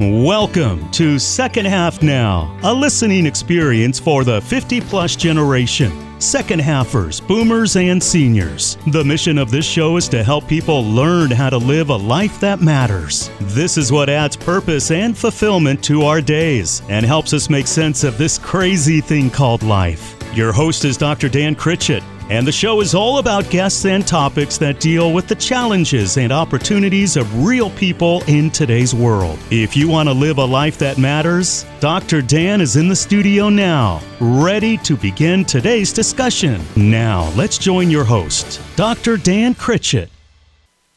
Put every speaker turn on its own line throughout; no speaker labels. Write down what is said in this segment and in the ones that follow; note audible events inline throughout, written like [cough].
Welcome to Second Half Now, a listening experience for the 50 plus generation. Second halfers, boomers, and seniors. The mission of this show is to help people learn how to live a life that matters. This is what adds purpose and fulfillment to our days and helps us make sense of this crazy thing called life. Your host is Dr. Dan Critchett, and the show is all about guests and topics that deal with the challenges and opportunities of real people in today's world. If you want to live a life that matters, Dr. Dan is in the studio now, ready to begin today's discussion. Now, let's join your host, Dr. Dan Critchett.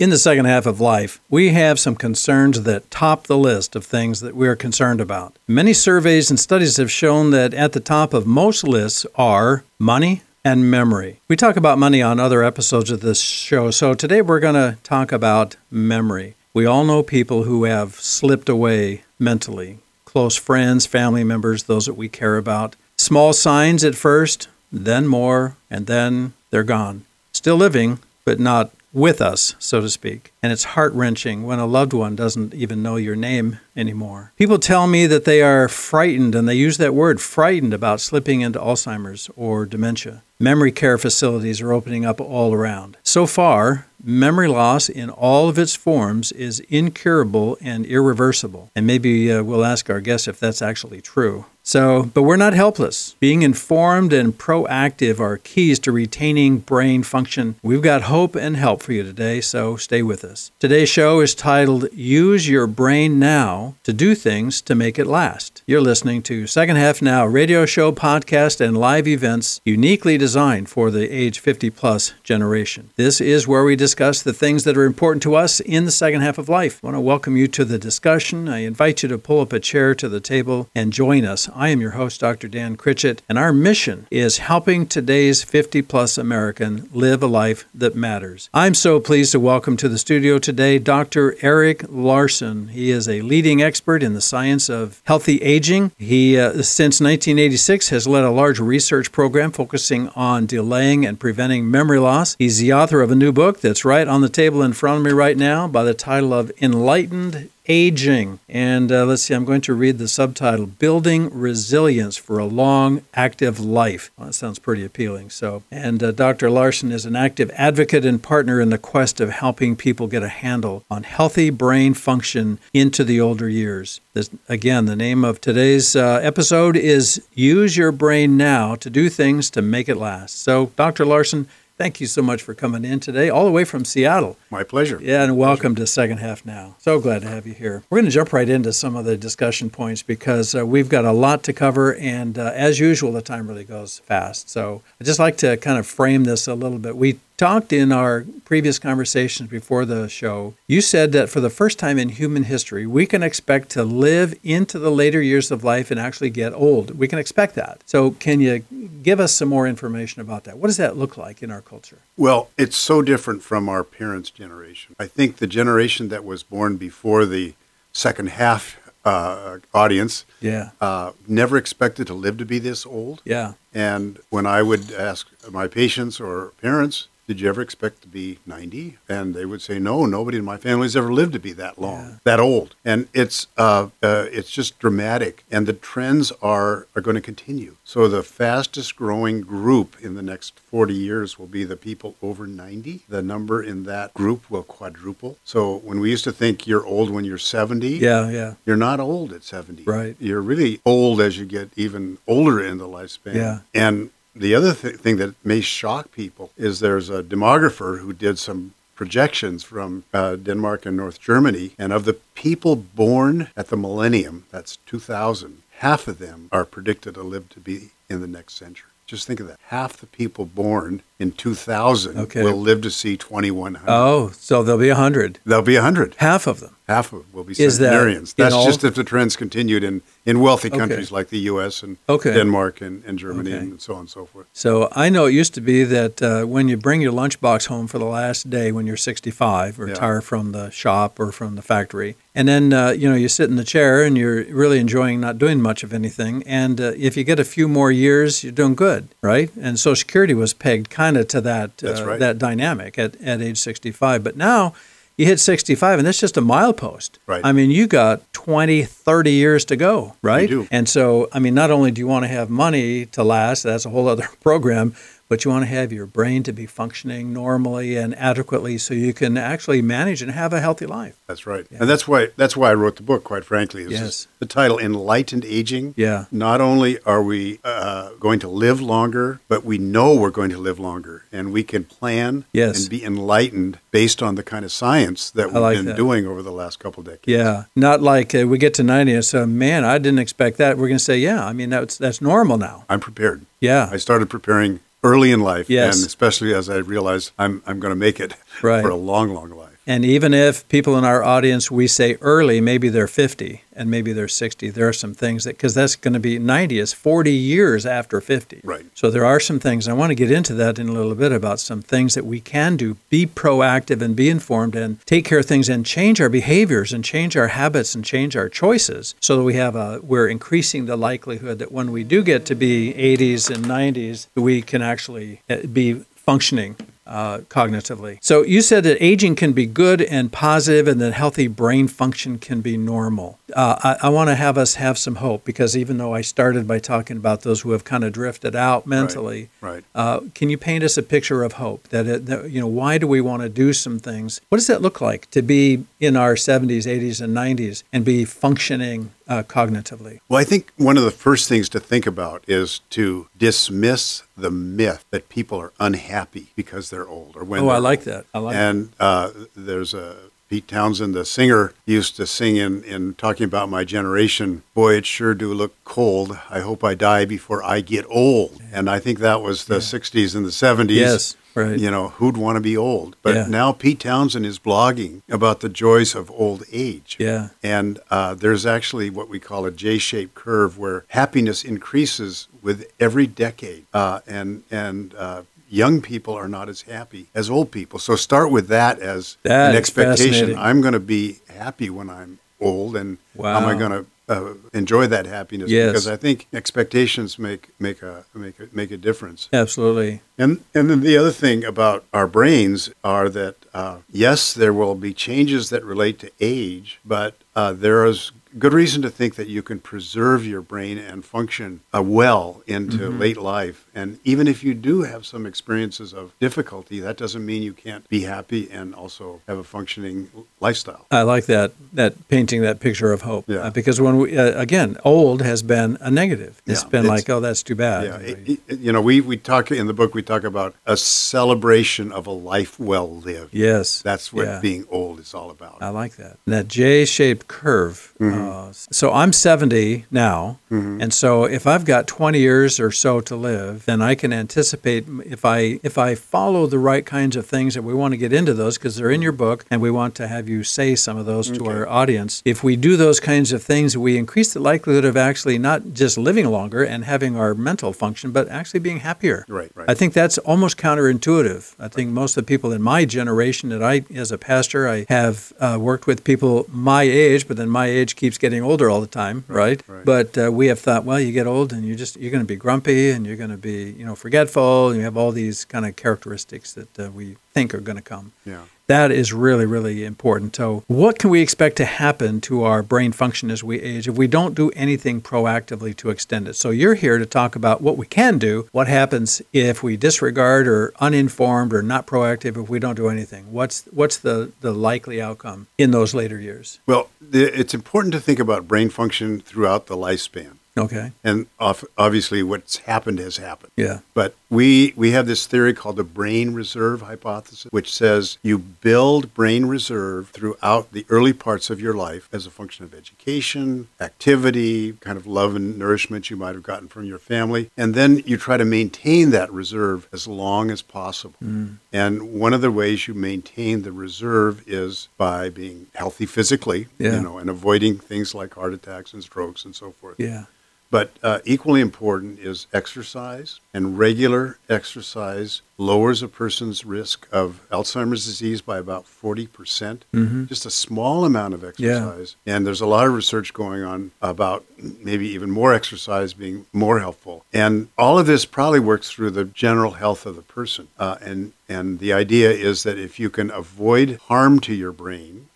In the second half of life, we have some concerns that top the list of things that we are concerned about. Many surveys and studies have shown that at the top of most lists are money, and memory. We talk about money on other episodes of this show, so today we're going to talk about memory. We all know people who have slipped away mentally close friends, family members, those that we care about. Small signs at first, then more, and then they're gone. Still living, but not with us, so to speak. And it's heart wrenching when a loved one doesn't even know your name anymore. People tell me that they are frightened, and they use that word frightened about slipping into Alzheimer's or dementia. Memory care facilities are opening up all around. So far, memory loss in all of its forms is incurable and irreversible. And maybe uh, we'll ask our guests if that's actually true. So, but we're not helpless. Being informed and proactive are keys to retaining brain function. We've got hope and help for you today, so stay with us. Today's show is titled Use Your Brain Now to Do Things to Make It Last. You're listening to Second Half Now radio show, podcast, and live events uniquely designed for the age 50 plus generation. This is where we discuss the things that are important to us in the second half of life. I want to welcome you to the discussion. I invite you to pull up a chair to the table and join us. I am your host, Dr. Dan Critchett, and our mission is helping today's 50 plus American live a life that matters. I'm so pleased to welcome to the studio today Dr. Eric Larson. He is a leading expert in the science of healthy aging. He, uh, since 1986, has led a large research program focusing on delaying and preventing memory loss. He's the author of a new book that's right on the table in front of me right now by the title of Enlightened aging. And uh, let's see, I'm going to read the subtitle Building Resilience for a Long, Active Life. Well, that sounds pretty appealing. So, and uh, Dr. Larson is an active advocate and partner in the quest of helping people get a handle on healthy brain function into the older years. This, again, the name of today's uh, episode is Use Your Brain Now to Do Things to Make It Last. So, Dr. Larson, Thank you so much for coming in today, all the way from Seattle.
My pleasure.
Yeah, and welcome to Second Half Now. So glad to have you here. We're going to jump right into some of the discussion points because uh, we've got a lot to cover, and uh, as usual, the time really goes fast. So I'd just like to kind of frame this a little bit. We talked in our previous conversations before the show, you said that for the first time in human history, we can expect to live into the later years of life and actually get old. We can expect that. So, can you give us some more information about that? What does that look like in our culture?
Well, it's so different from our parents' generation. I think the generation that was born before the second half uh, audience
yeah.
Uh, never expected to live to be this old.
Yeah.
And when I would ask my patients or parents, did you ever expect to be 90? And they would say, no, nobody in my family has ever lived to be that long, yeah. that old. And it's, uh, uh, it's just dramatic. And the trends are, are going to continue. So the fastest growing group in the next 40 years will be the people over 90. The number in that group will quadruple. So when we used to think you're old when you're 70,
yeah, yeah.
you're not old at 70.
Right.
You're really old as you get even older in the lifespan.
Yeah.
And the other th- thing that may shock people is there's a demographer who did some projections from uh, Denmark and North Germany, and of the people born at the millennium, that's 2000, half of them are predicted to live to be in the next century. Just think of that. Half the people born in 2000
okay.
will live to see 2100.
Oh, so there'll be 100.
There'll be 100.
Half of them.
Half of them will be
Is
centenarians.
That
That's
all?
just if the trends continued in, in wealthy
Okay.
countries like the U.S. and
Okay.
Denmark and, and Germany
Okay.
and so on and so forth.
So I know it used to be that uh, when you bring your lunchbox home for the last day when you're 65,
Yeah.
retire from the shop or from the factory, and then uh, you know you sit in the chair and you're really enjoying not doing much of anything, and uh, if you get a few more years, you're doing good, right? And Social Security was pegged kind of to that uh,
right.
that dynamic at, at age 65, but now you hit 65 and that's just a milepost.
Right.
I mean, you got 20, 30 years to go, right?
do.
And so, I mean, not only do you want to have money to last, that's a whole other [laughs] program, but you want to have your brain to be functioning normally and adequately so you can actually manage and have a healthy life.
That's right, and that's why that's why I wrote the book. Quite frankly,
Yes.
the title "Enlightened Aging."
Yeah.
Not only are we uh, going to live longer, but we know we're going to live longer, and we can plan
Yes.
and be enlightened based on the kind of science that we've
like
been
that.
doing over the last couple decades.
Yeah, not like uh, we get to 90 and so, man, I didn't expect that. We're going to say, yeah, I mean, that's, that's normal now.
I'm prepared.
Yeah.
I started preparing early in life,
Yes.
and especially as I realized I'm I'm going to make it
Right.
for a long, long life.
And even if people in our audience, we say early, maybe they're 50 and maybe they're 60, there are some things that, because that's going to be 90 is 40 years after 50.
Right.
So there are some things, I want to get into that in a little bit about some things that we can do, be proactive and be informed and take care of things and change our behaviors and change our habits and change our choices so that we have a, we're increasing the likelihood that when we do get to be 80s and 90s, we can actually uh, be functioning uh, cognitively. So you said that aging can be good and positive, and that healthy brain function can be normal. Uh, I, I want to have us have some hope because even though I started by talking about those who have kind of drifted out mentally,
Right.
uh, can you paint us a picture of hope? That, it, that you know, why do we want to do some things? What does that look like to be in our 70s, 80s, and 90s and be functioning uh, cognitively?
Well, I think one of the first things to think about is to dismiss the myth that people are unhappy because they're old or when
Oh, I
they're
like
old.
that. I like
and uh, there's a Pete Townshend, the singer, used to sing in, in talking about my generation. Boy, it sure do look cold. I hope I die before I get old. And I think that was the 60s and the 70s.
Yes, right.
You know, who'd want to be old? But
Yeah.
now Pete Townshend is blogging about the joys of old age.
Yeah.
And uh, there's actually what we call a J-shaped curve where happiness increases with every decade, uh, and and uh, young people are not as happy as old people. So start with that as
That
an expectation. I'm going to be happy when I'm old, and how am I going to uh, enjoy that happiness?
Yes.
Because I think expectations make make a make a, make a difference.
Absolutely.
And and then the other thing about our brains are that uh, yes, there will be changes that relate to age, but uh, there is good reason to think that you can preserve your brain and function uh, well into
Mm-hmm.
late life. And even if you do have some experiences of difficulty, that doesn't mean you can't be happy and also have a functioning lifestyle.
I like that that painting that picture of hope.
Yeah.
Uh, because when we uh, again, old has been a negative. It's
Yeah,
been
it's-
like, oh, that's too bad.
Yeah, it- it- you know, we, we talk in the book, we talk about a celebration of a life well lived.
yes.
That's what
Yeah.
being old is all about.
I like that. And That J-shaped curve.
Mm-hmm.
Uh, so I'm 70 now, and so if I've got 20 years or so to live, then I can anticipate if I if I follow the right kinds of things that we want to get into those because they're in your book, and we want to have you say some of those to our audience. If we do those kinds of things, we increase the likelihood of actually not just living longer and having our mental function, but actually being happier.
Right, right.
I think that's almost counterintuitive. I think most of the people in my generation that I, as a pastor, I have uh, worked with people my age, but then my age keeps getting older all the time, right?
right.
But uh, we have thought, well, you get old and you just you're going to be grumpy and you're going to be you know forgetful. And you have all these kind of characteristics that uh, we think are going to come.
Yeah.
That is really, really important. So, what can we expect to happen to our brain function as we age if we don't do anything proactively to extend it? So, you're here to talk about what we can do. What happens if we disregard or uninformed or not proactive if we don't do anything? What's what's the, the likely outcome in those later years?
Well, it's important to think about brain function throughout the lifespan.
Okay.
And off, obviously, what's happened has happened.
Yeah.
But we, we have this theory called the brain reserve hypothesis, which says you build brain reserve throughout the early parts of your life as a function of education, activity, kind of love and nourishment you might have gotten from your family. And then you try to maintain that reserve as long as possible. Mm. And one of the ways you maintain the reserve is by being healthy physically,
Yeah.
you know, and avoiding things like heart attacks and strokes and so forth.
Yeah.
But uh, equally important is exercise, and regular exercise lowers a person's risk of Alzheimer's disease by about 40%. percent Just a small amount of exercise. And there's a lot of research going on about maybe even more exercise being more helpful. And all of this probably works through the general health of the person. Uh, and, and the idea is that if you can avoid harm to your brain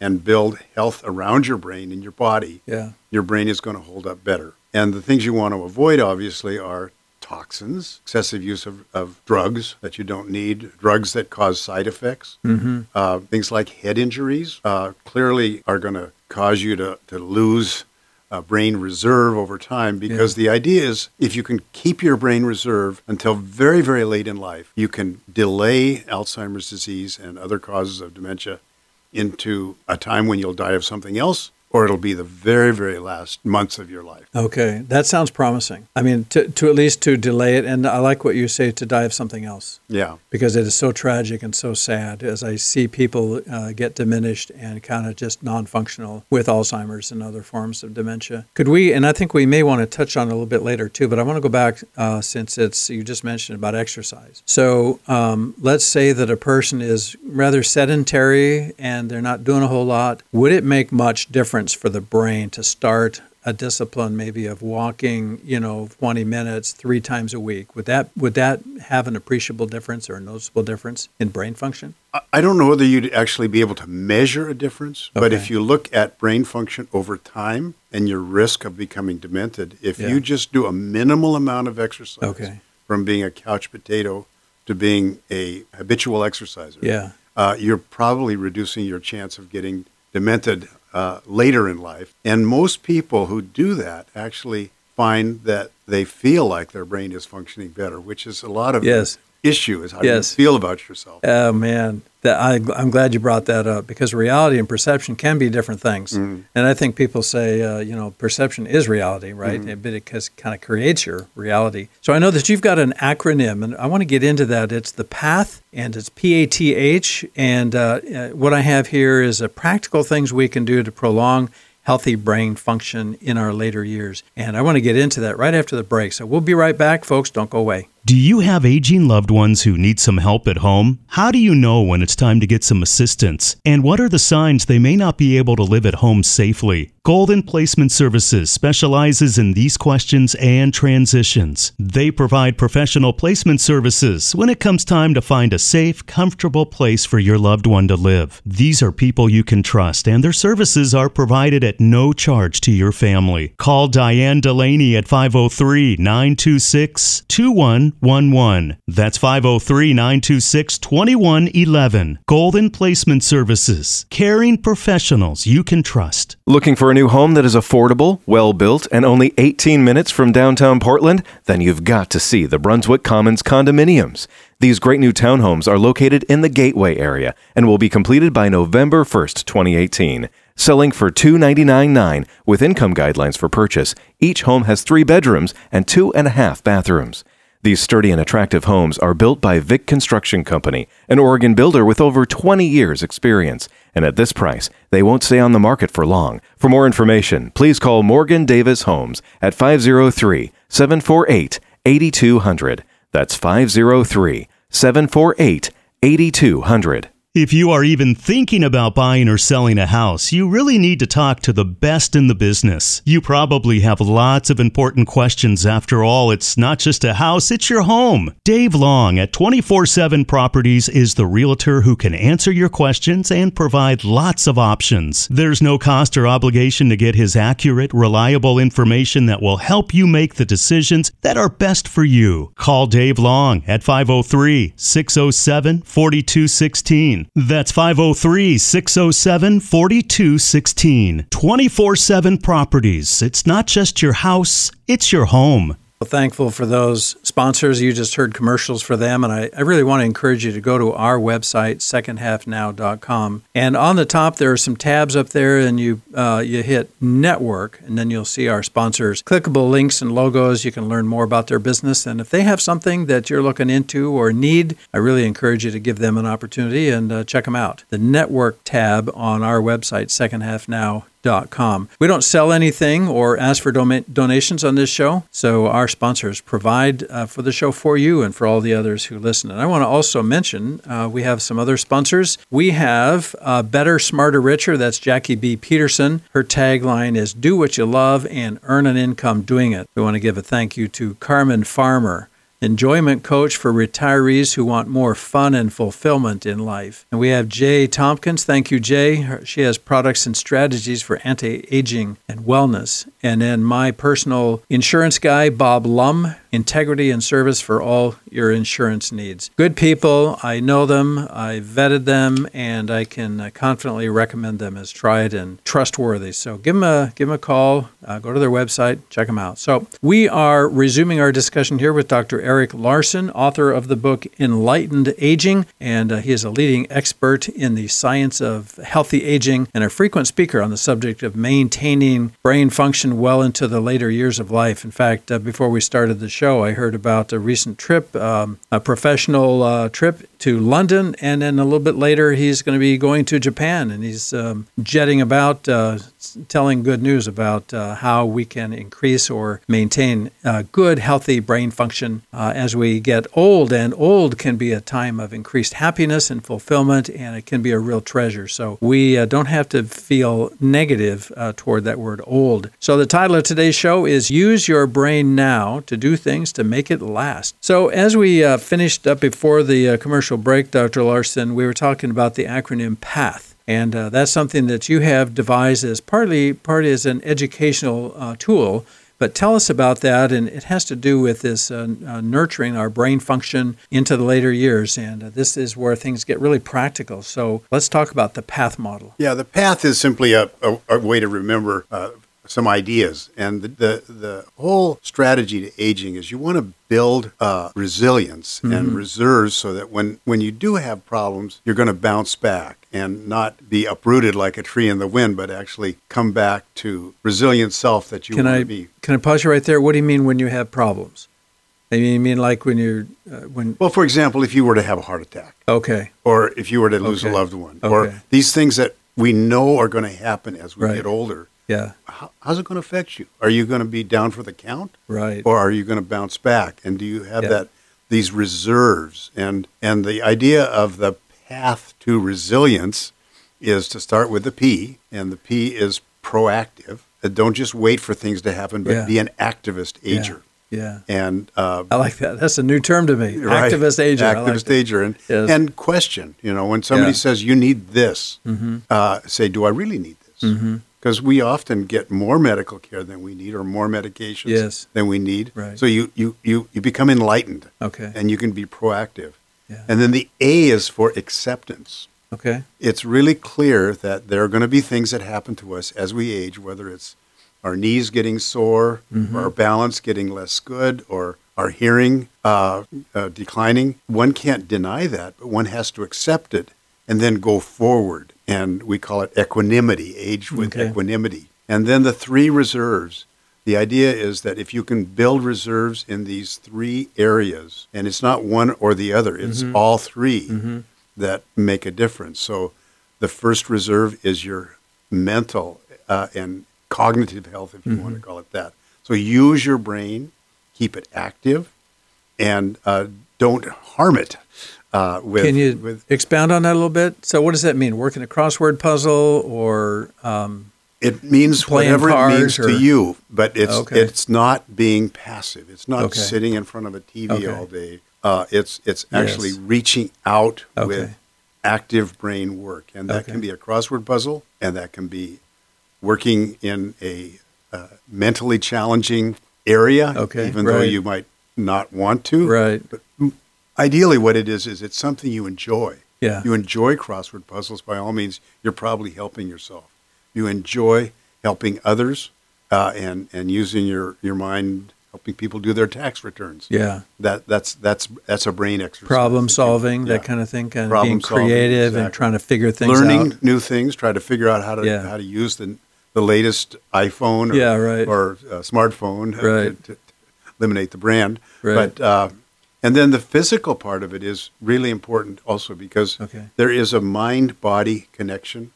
and build health around your brain and your body,
Yeah.
Your brain is going to hold up better. And the things you want to avoid, obviously, are toxins, excessive use of, of drugs that you don't need, drugs that cause side effects, mm-hmm. uh, things like head injuries uh, clearly are going to cause you to, to lose uh, brain reserve over time because the idea is if you can keep your brain reserve until very, very late in life, you can delay Alzheimer's disease and other causes of dementia into a time when you'll die of something else or it'll be the very, very last months of your life.
Okay, that sounds promising. I mean, to, to at least to delay it, and I like what you say to die of something else
Yeah.
because it is so tragic and so sad as I see people uh, get diminished and kind of just non-functional with Alzheimer's and other forms of dementia. Could we? And I think we may want to touch on it a little bit later too. But I want to go back uh, since it's you just mentioned about exercise. So um, let's say that a person is rather sedentary and they're not doing a whole lot. Would it make much difference for the brain to start? a discipline maybe of walking, you know, 20 minutes three times a week. Would that would that have an appreciable difference or a noticeable difference in brain function?
I- don't know whether you'd actually be able to measure a difference, but if you look at brain function over time and your risk of becoming demented, if
Yeah.
you just do a minimal amount of exercise
Okay.
from being a couch potato to being a habitual exerciser,
Yeah.
uh, you're probably reducing your chance of getting demented uh, later in life. And most people who do that actually find that they feel like their brain is functioning better, which is a lot of
Yes.
Issue is how
Yes.
you feel about yourself.
Oh man, that I, I'm glad you brought that up because reality and perception can be different things. And I think people say, uh, you know, perception is reality, right? But it kind of creates your reality. So I know that you've got an acronym, and I want to get into that. It's the PATH, and it's P A T H. And uh, uh, what I have here is uh, practical things we can do to prolong healthy brain function in our later years. And I want to get into that right after the break. So we'll be right back, folks. Don't go away.
Do you have aging loved ones who need some help at home? How do you know when it's time to get some assistance? And what are the signs they may not be able to live at home safely? Golden Placement Services specializes in these questions and transitions. They provide professional placement services when it comes time to find a safe, comfortable place for your loved one to live. These are people you can trust, and their services are provided at no charge to your family. Call Diane Delaney at 503 926 2111. That's 503 926 2111. Golden Placement Services. Caring professionals you can trust.
Looking for a new home that is affordable, well built, and only 18 minutes from downtown Portland? Then you've got to see the Brunswick Commons condominiums. These great new townhomes are located in the Gateway area and will be completed by November 1st, 2018. Selling for $299.9 with income guidelines for purchase, each home has three bedrooms and two and a half bathrooms. These sturdy and attractive homes are built by Vic Construction Company, an Oregon builder with over 20 years' experience. And at this price, they won't stay on the market for long. For more information, please call Morgan Davis Homes at 503 748 8200. That's 503 748 8200.
If you are even thinking about buying or selling a house, you really need to talk to the best in the business. You probably have lots of important questions. After all, it's not just a house, it's your home. Dave Long at 24 7 Properties is the realtor who can answer your questions and provide lots of options. There's no cost or obligation to get his accurate, reliable information that will help you make the decisions that are best for you. Call Dave Long at 503 607 4216. That's 503 607 4216. 24 7 Properties. It's not just your house, it's your home.
thankful for those sponsors. You just heard commercials for them, and I, I really want to encourage you to go to our website, secondhalfnow.com. And on the top, there are some tabs up there, and you uh, you hit network, and then you'll see our sponsors. Clickable links and logos. You can learn more about their business, and if they have something that you're looking into or need, I really encourage you to give them an opportunity and uh, check them out. The network tab on our website, secondhalfnow.com Com. We don't sell anything or ask for donations on this show, so our sponsors provide uh, for the show for you and for all the others who listen. And I want to also mention uh, we have some other sponsors. We have uh, Better, Smarter, Richer. That's Jackie B. Peterson. Her tagline is Do what you love and earn an income doing it. We want to give a thank you to Carmen Farmer enjoyment coach for retirees who want more fun and fulfillment in life. And we have Jay Tompkins. Thank you, Jay. She has products and strategies for anti aging and wellness. And then my personal insurance guy, Bob Lum, integrity and service for all your insurance needs. Good people. I know them, I vetted them, and I can uh, confidently recommend them as tried and trustworthy. So give them a, give them a call, uh, go to their website, check them out. So we are resuming our discussion here with Dr. Eric Larson, author of the book Enlightened Aging, and uh, he is a leading expert in the science of healthy aging and a frequent speaker on the subject of maintaining brain function well into the later years of life. In fact, uh, before we started the show, show, I heard about a recent trip, um, a professional uh, trip to London, and then a little bit later, he's going to be going to Japan, and he's um, jetting about, uh, telling good news about uh, how we can increase or maintain uh, good, healthy brain function uh, as we get old. And old can be a time of increased happiness and fulfillment, and it can be a real treasure. So we uh, don't have to feel negative toward that word old. So the title of today's show is Use Your Brain Now to Do Things to make it last. So, as we uh, finished up before the uh, commercial break, Dr. Larson, we were talking about the acronym PATH. And uh, that's something that you have devised as partly, partly as an educational uh, tool. But tell us about that, and it has to do with this uh, uh, nurturing our brain function into the later years. And this is where things get really practical. So let's talk about the PATH model.
Yeah, the PATH is simply a, a, a way to remember some ideas. And the, the, the, whole strategy to aging is you want to build uh, resilience mm-hmm. and reserves so that when, when you do have problems, you're going to bounce back and not be uprooted like a tree in the wind, but actually come back to resilient self that you
can
want
I,
to be.
Can I pause you right there? What do you mean when you have problems? I mean, you mean like when you're uh, when?
Well, for example, if you were to have a heart attack,
okay,
or if you were to lose
okay.
a loved one,
okay.
or these things that we know are going to happen as we
right.
get older,
yeah.
How, how's it going to affect you? Are you going to be down for the count?
Right.
Or are you going to bounce back? And do you have
yeah.
that these reserves? And and the idea of the path to resilience is to start with the P, and the P is proactive. Uh, don't just wait for things to happen, but
yeah.
be an activist ager.
Yeah. yeah.
And uh,
I like that. That's a new term to me.
Right.
Activist ager.
Activist
like
ager. And,
yes.
and question. You know, when somebody says you need this,
Mm-hmm.
uh, say, do I really need this?
Mm-hmm.
Because we often get more medical care than we need or more medications
Yes.
than we need.
Right.
So you, you, you, you become enlightened
Okay.
and you can be proactive.
Yeah.
And then the A is for acceptance.
Okay.
It's really clear that there are going to be things that happen to us as we age, whether it's our knees getting sore,
Mhm.
or our balance getting less good, or our hearing uh, uh, declining. One can't deny that, but one has to accept it and then go forward. And we call it equanimity, age with
Okay.
equanimity. And then the three reserves. The idea is that if you can build reserves in these three areas, and it's not one or the other, it's
Mhm.
all 3
Mm-hmm.
that make a difference. So the first reserve is your mental uh, and cognitive health, if you want to
Mm-hmm.
call it that. So use your brain, keep it active, and uh, don't harm it. Uh, with,
Can you
with
expound on that a little bit? So, what does that mean? Working a crossword puzzle, or um,
it means whatever it means
or-
to you, but it's
Okay.
it's not being passive. It's not
Okay.
sitting in front of a TV
Okay.
all day. Uh, it's it's actually
Yes.
reaching out with active brain work, and that can be a crossword puzzle, and that can be working in a uh, mentally challenging area,
Okay,
even though you might not want to.
right?
But ideally, what it is is it's something you enjoy.
Yeah.
You enjoy crossword puzzles. By all means, you're probably helping yourself. You enjoy helping others uh, and and using your your mind helping people do their tax returns.
Yeah.
That that's that's that's a brain exercise.
Problem solving, that kind of thing, kind of
Problem
being
solving,
creative and trying to figure things out
learning
out.
new things, try to figure out how to
Yeah.
how to use the the latest iPhone or,
Yeah, right.
or uh, smartphone
Right.
to, to eliminate the brand.
Right.
But uh, and then the physical part of it is really important also because
Okay.
there is a mind body connection.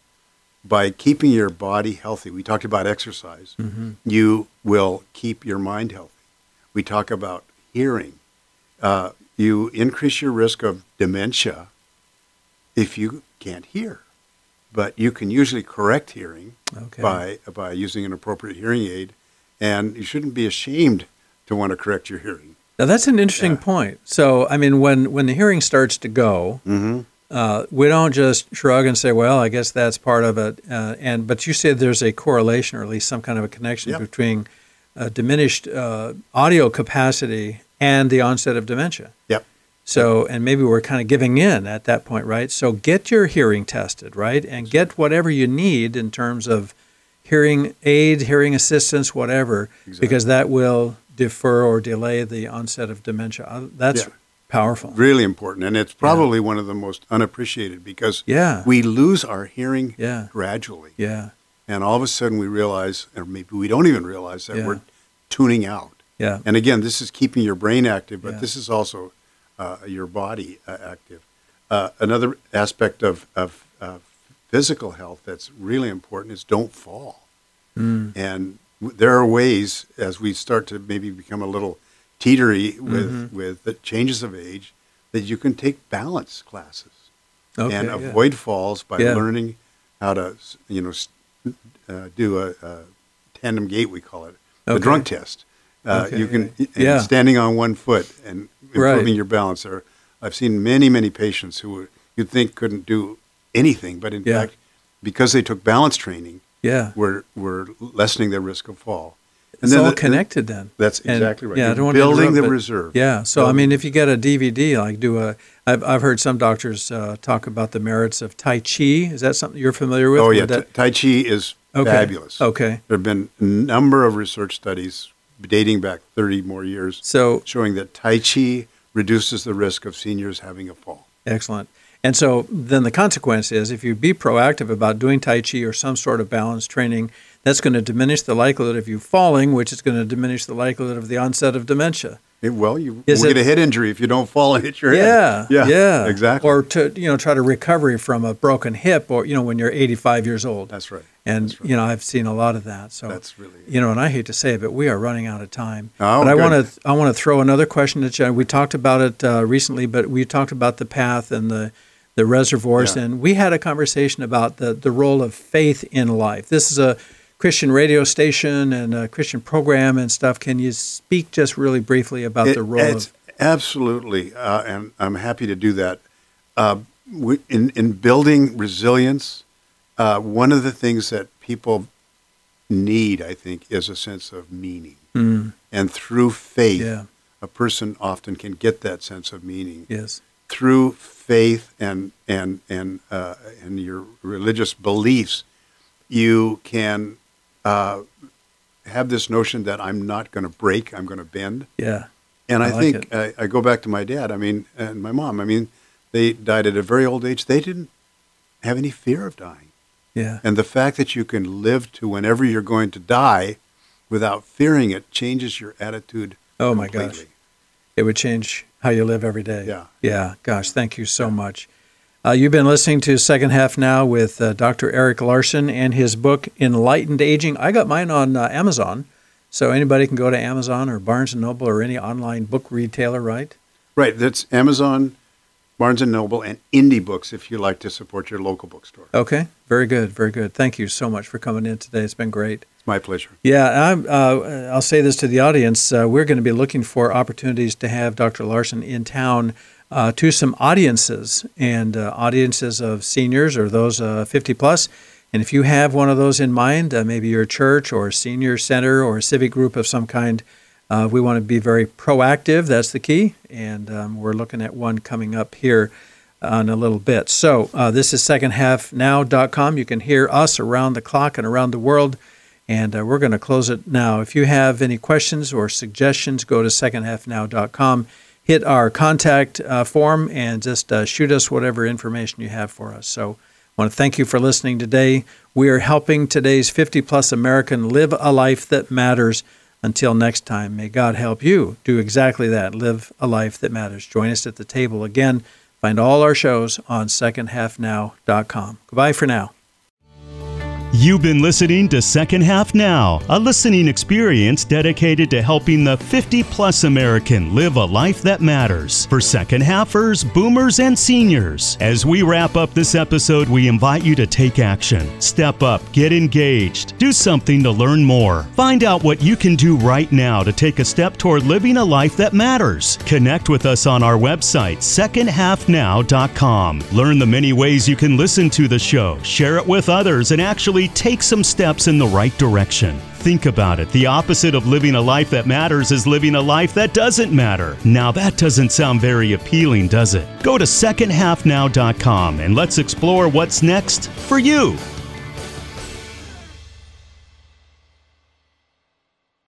By keeping your body healthy, we talked about exercise.
Mm-hmm.
You will keep your mind healthy. We talk about hearing. Uh, you increase your risk of dementia if you can't hear. But you can usually correct hearing
Okay.
by by using an appropriate hearing aid, and you shouldn't be ashamed to want to correct your hearing.
Now that's an interesting
Yeah.
point. So I mean, when when the hearing starts to go,
Mm-hmm.
uh, we don't just shrug and say, "Well, I guess that's part of it." Uh, and but you said there's a correlation, or at least some kind of a connection
Yep.
between uh, diminished uh, audio capacity and the onset of dementia.
Yep.
So, and maybe we're kind of giving in at that point, right? So, get your hearing tested, right? And get whatever you need in terms of hearing aid, hearing assistance, whatever, because that will defer or delay the onset of dementia. Uh, That's
Yeah.
powerful.
Really important, and it's probably one of the most unappreciated because
Yeah.
we lose our hearing
Yeah.
gradually,
Yeah.
and all of a sudden we realize, or maybe we don't even realize that
Yeah.
we're tuning out.
Yeah.
And again, this is keeping your brain active, but
Yeah.
this is also uh, your body uh, active. Uh, another aspect of, of uh, physical health that's really important is don't fall.
Mm.
And there are ways as we start to maybe become a little teetery with
Mm-hmm.
with the changes of age that you can take balance classes
Okay.
and
yeah.
avoid falls by
Yeah.
learning how to you know uh, do a, a tandem gait we call it the
Okay.
drunk test. Uh,
Okay,
You can
yeah. Yeah.
standing on one foot and
Right.
improving your balance. There, I've seen many many patients who you'd think couldn't do anything, but in
Yeah.
fact, because they took balance training,
yeah.
we're we're lessening their risk of fall.
It's
then
all
the-
connected then.
That's
And,
exactly right.
Yeah, I don't want to
building
interrupt,
the reserve.
Yeah. So I mean, if you get a DVD, like do a, I've I've heard some doctors uh, talk about the merits of Tai Chi. Is that something you're familiar with?
Oh yeah,
that-
Tai Chi is
Okay.
fabulous.
Okay.
There have been a number of research studies dating back 30 more years
So
showing that Tai Chi reduces the risk of seniors having a fall.
Excellent. And so then the consequence is if you be proactive about doing Tai Chi or some sort of balance training, that's going to diminish the likelihood of you falling, which is going to diminish the likelihood of the onset of dementia.
Well, you
Is
will
it-
get a head injury if you don't fall and hit your head.
Yeah,
head.
yeah,
exactly.
Or to you know try to recovery from a broken hip, or you know when you're 85 years old.
That's right.
And
That's right.
you know I've seen a lot of that. So
That's really-
you know, and I hate to say it, but we are running out of time.
Oh,
but I want to I want to throw another question at you. We talked about it uh, recently, but we talked about the path and the the reservoirs,
Yeah.
and we had a conversation about the the role of faith in life. This is a Christian radio station and a Christian program and stuff. Can you speak just really briefly about
It-
the role
it's
of
absolutely, uh, and I'm happy to do that. Uh, we, in in building resilience, uh, one of the things that people need, I think, is a sense of meaning,
Mm,
and through faith,
yeah,
a person often can get that sense of meaning
yes,
through faith and and and uh, and your religious beliefs. You can uh, have this notion that I'm not going to break, I'm going to bend.
yeah,
And
I
I,
like
think I, I go back to my dad. I mean, and my mom. I mean, they died at a very old age. They didn't have any fear of dying.
yeah,
And the fact that you can live to whenever you're going to die without fearing it changes your attitude.
Oh, my gosh. it would change how you live every day.
Yeah.
Yeah. Gosh, thank you so much. Uh, you've been listening to Second Half Now with uh, Dr. Eric Larson and his book, Enlightened Aging. I got mine on uh, Amazon. So anybody can go to Amazon or Barnes & Noble or any online book retailer, right?
Right. That's Amazon, Barnes and Noble, and Indie Books if you like to support your local bookstore.
Okay. Very good. Very good. Thank you so much for coming in today. It's been great.
It's my pleasure.
Yeah, I'm, uh, I'll say this to the audience. Uh, we're going to be looking for opportunities to have Dr. Larson in town uh, to some audiences and uh, audiences of seniors or those uh, 50 plus. And if you have one of those in mind, uh, maybe your church or senior center or a civic group of some kind, uh, we want to be very proactive. That's the key. And um, we're looking at one coming up here in a little bit. So this is secondhalfnow.com. You can hear us around the clock and around the world. And uh, we're going to close it now. If you have any questions or suggestions, go to secondhalfnow.com, hit our contact uh, form, and just uh, shoot us whatever information you have for us. So I want to thank you for listening today. We are helping today's 50 plus American live a life that matters. Until next time, may God help you do exactly that live a life that matters. Join us at the table again. Find all our shows on secondhalfnow.com. Goodbye for now.
You've been listening to Second Half Now, a listening experience dedicated to helping the 50 plus American live a life that matters for second halfers, boomers, and seniors. As we wrap up this episode, we invite you to take action. Step up, get engaged, do something to learn more. Find out what you can do right now to take a step toward living a life that matters. Connect with us on our website, secondhalfnow.com. Learn the many ways you can listen to the show, share it with others, and take some steps in the right direction. Think about it. The opposite of living a life that matters is living a life that doesn't matter. Now, that doesn't sound very appealing, does it? Go to secondhalfnow.com and let's explore what's next for you.